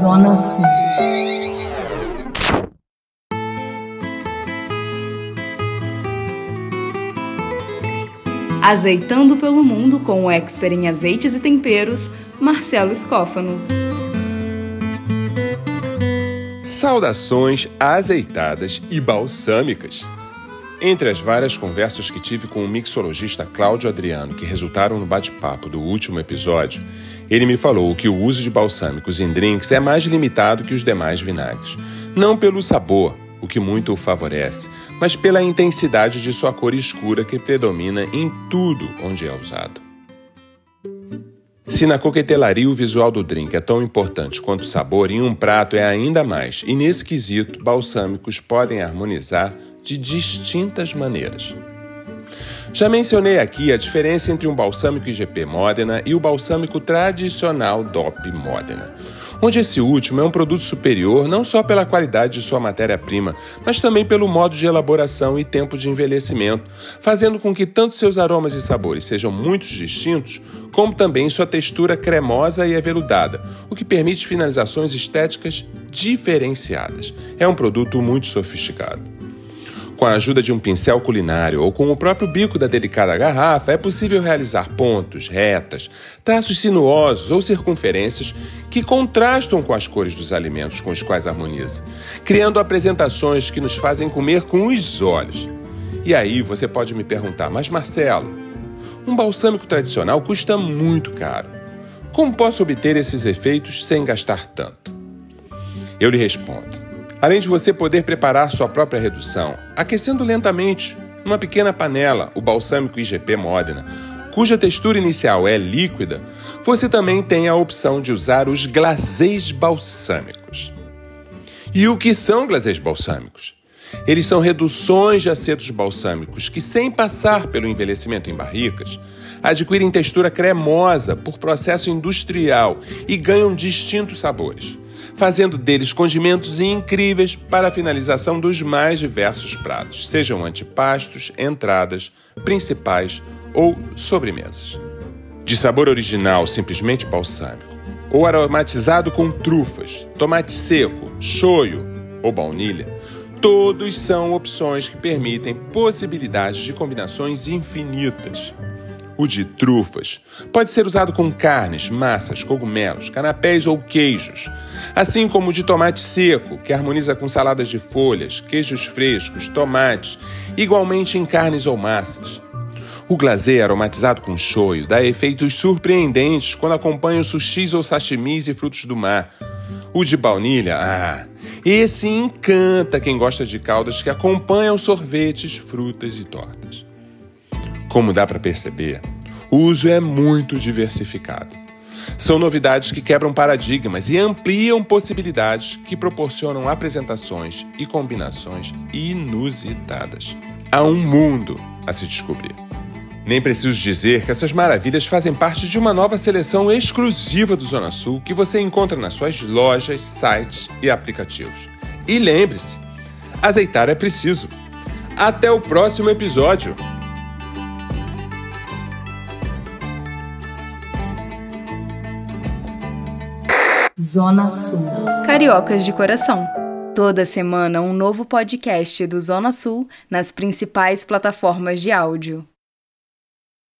Zona Sul. Azeitando pelo mundo com o expert em azeites e temperos, Marcelo Escófano. Saudações azeitadas e balsâmicas. Entre as várias conversas que tive com o mixologista Cláudio Adriano, que resultaram no bate-papo do último episódio, ele me falou que o uso de balsâmicos em drinks é mais limitado que os demais vinagres. Não pelo sabor, o que muito o favorece, mas pela intensidade de sua cor escura que predomina em tudo onde é usado. Se na coquetelaria o visual do drink é tão importante quanto o sabor, em um prato é ainda mais, e nesse quesito, balsâmicos podem harmonizar de distintas maneiras. Já mencionei aqui a diferença entre um balsâmico IGP Modena e o balsâmico tradicional DOP Modena, onde esse último é um produto superior não só pela qualidade de sua matéria-prima, mas também pelo modo de elaboração e tempo de envelhecimento, fazendo com que tanto seus aromas e sabores sejam muito distintos, como também sua textura cremosa e aveludada, o que permite finalizações estéticas diferenciadas. É um produto muito sofisticado. Com a ajuda de um pincel culinário ou com o próprio bico da delicada garrafa, é possível realizar pontos, retas, traços sinuosos ou circunferências que contrastam com as cores dos alimentos com os quais harmoniza, criando apresentações que nos fazem comer com os olhos. E aí você pode me perguntar, mas Marcelo, um balsâmico tradicional custa muito caro. Como posso obter esses efeitos sem gastar tanto? Eu lhe respondo. Além de você poder preparar sua própria redução, aquecendo lentamente, numa pequena panela, o balsâmico IGP Modena, cuja textura inicial é líquida, você também tem a opção de usar os glazês balsâmicos. E o que são glazês balsâmicos? Eles são reduções de acetos balsâmicos que, sem passar pelo envelhecimento em barricas, adquirem textura cremosa por processo industrial e ganham distintos sabores fazendo deles condimentos incríveis para a finalização dos mais diversos pratos, sejam antepastos, entradas, principais ou sobremesas. De sabor original, simplesmente balsâmico, ou aromatizado com trufas, tomate seco, shoyu ou baunilha, todos são opções que permitem possibilidades de combinações infinitas. O de trufas pode ser usado com carnes, massas, cogumelos, canapés ou queijos, assim como o de tomate seco, que harmoniza com saladas de folhas, queijos frescos, tomates, igualmente em carnes ou massas. O glazê aromatizado com shoyu dá efeitos surpreendentes quando acompanha o sushis ou sashimis e frutos do mar. O de baunilha, ah, esse encanta quem gosta de caldas que acompanham sorvetes, frutas e tortas. Como dá para perceber, o uso é muito diversificado. São novidades que quebram paradigmas e ampliam possibilidades que proporcionam apresentações e combinações inusitadas. Há um mundo a se descobrir. Nem preciso dizer que essas maravilhas fazem parte de uma nova seleção exclusiva do Zona Sul que você encontra nas suas lojas, sites e aplicativos. E lembre-se: azeitar é preciso. Até o próximo episódio! Zona Sul. Cariocas de coração. Toda semana um novo podcast do Zona Sul nas principais plataformas de áudio.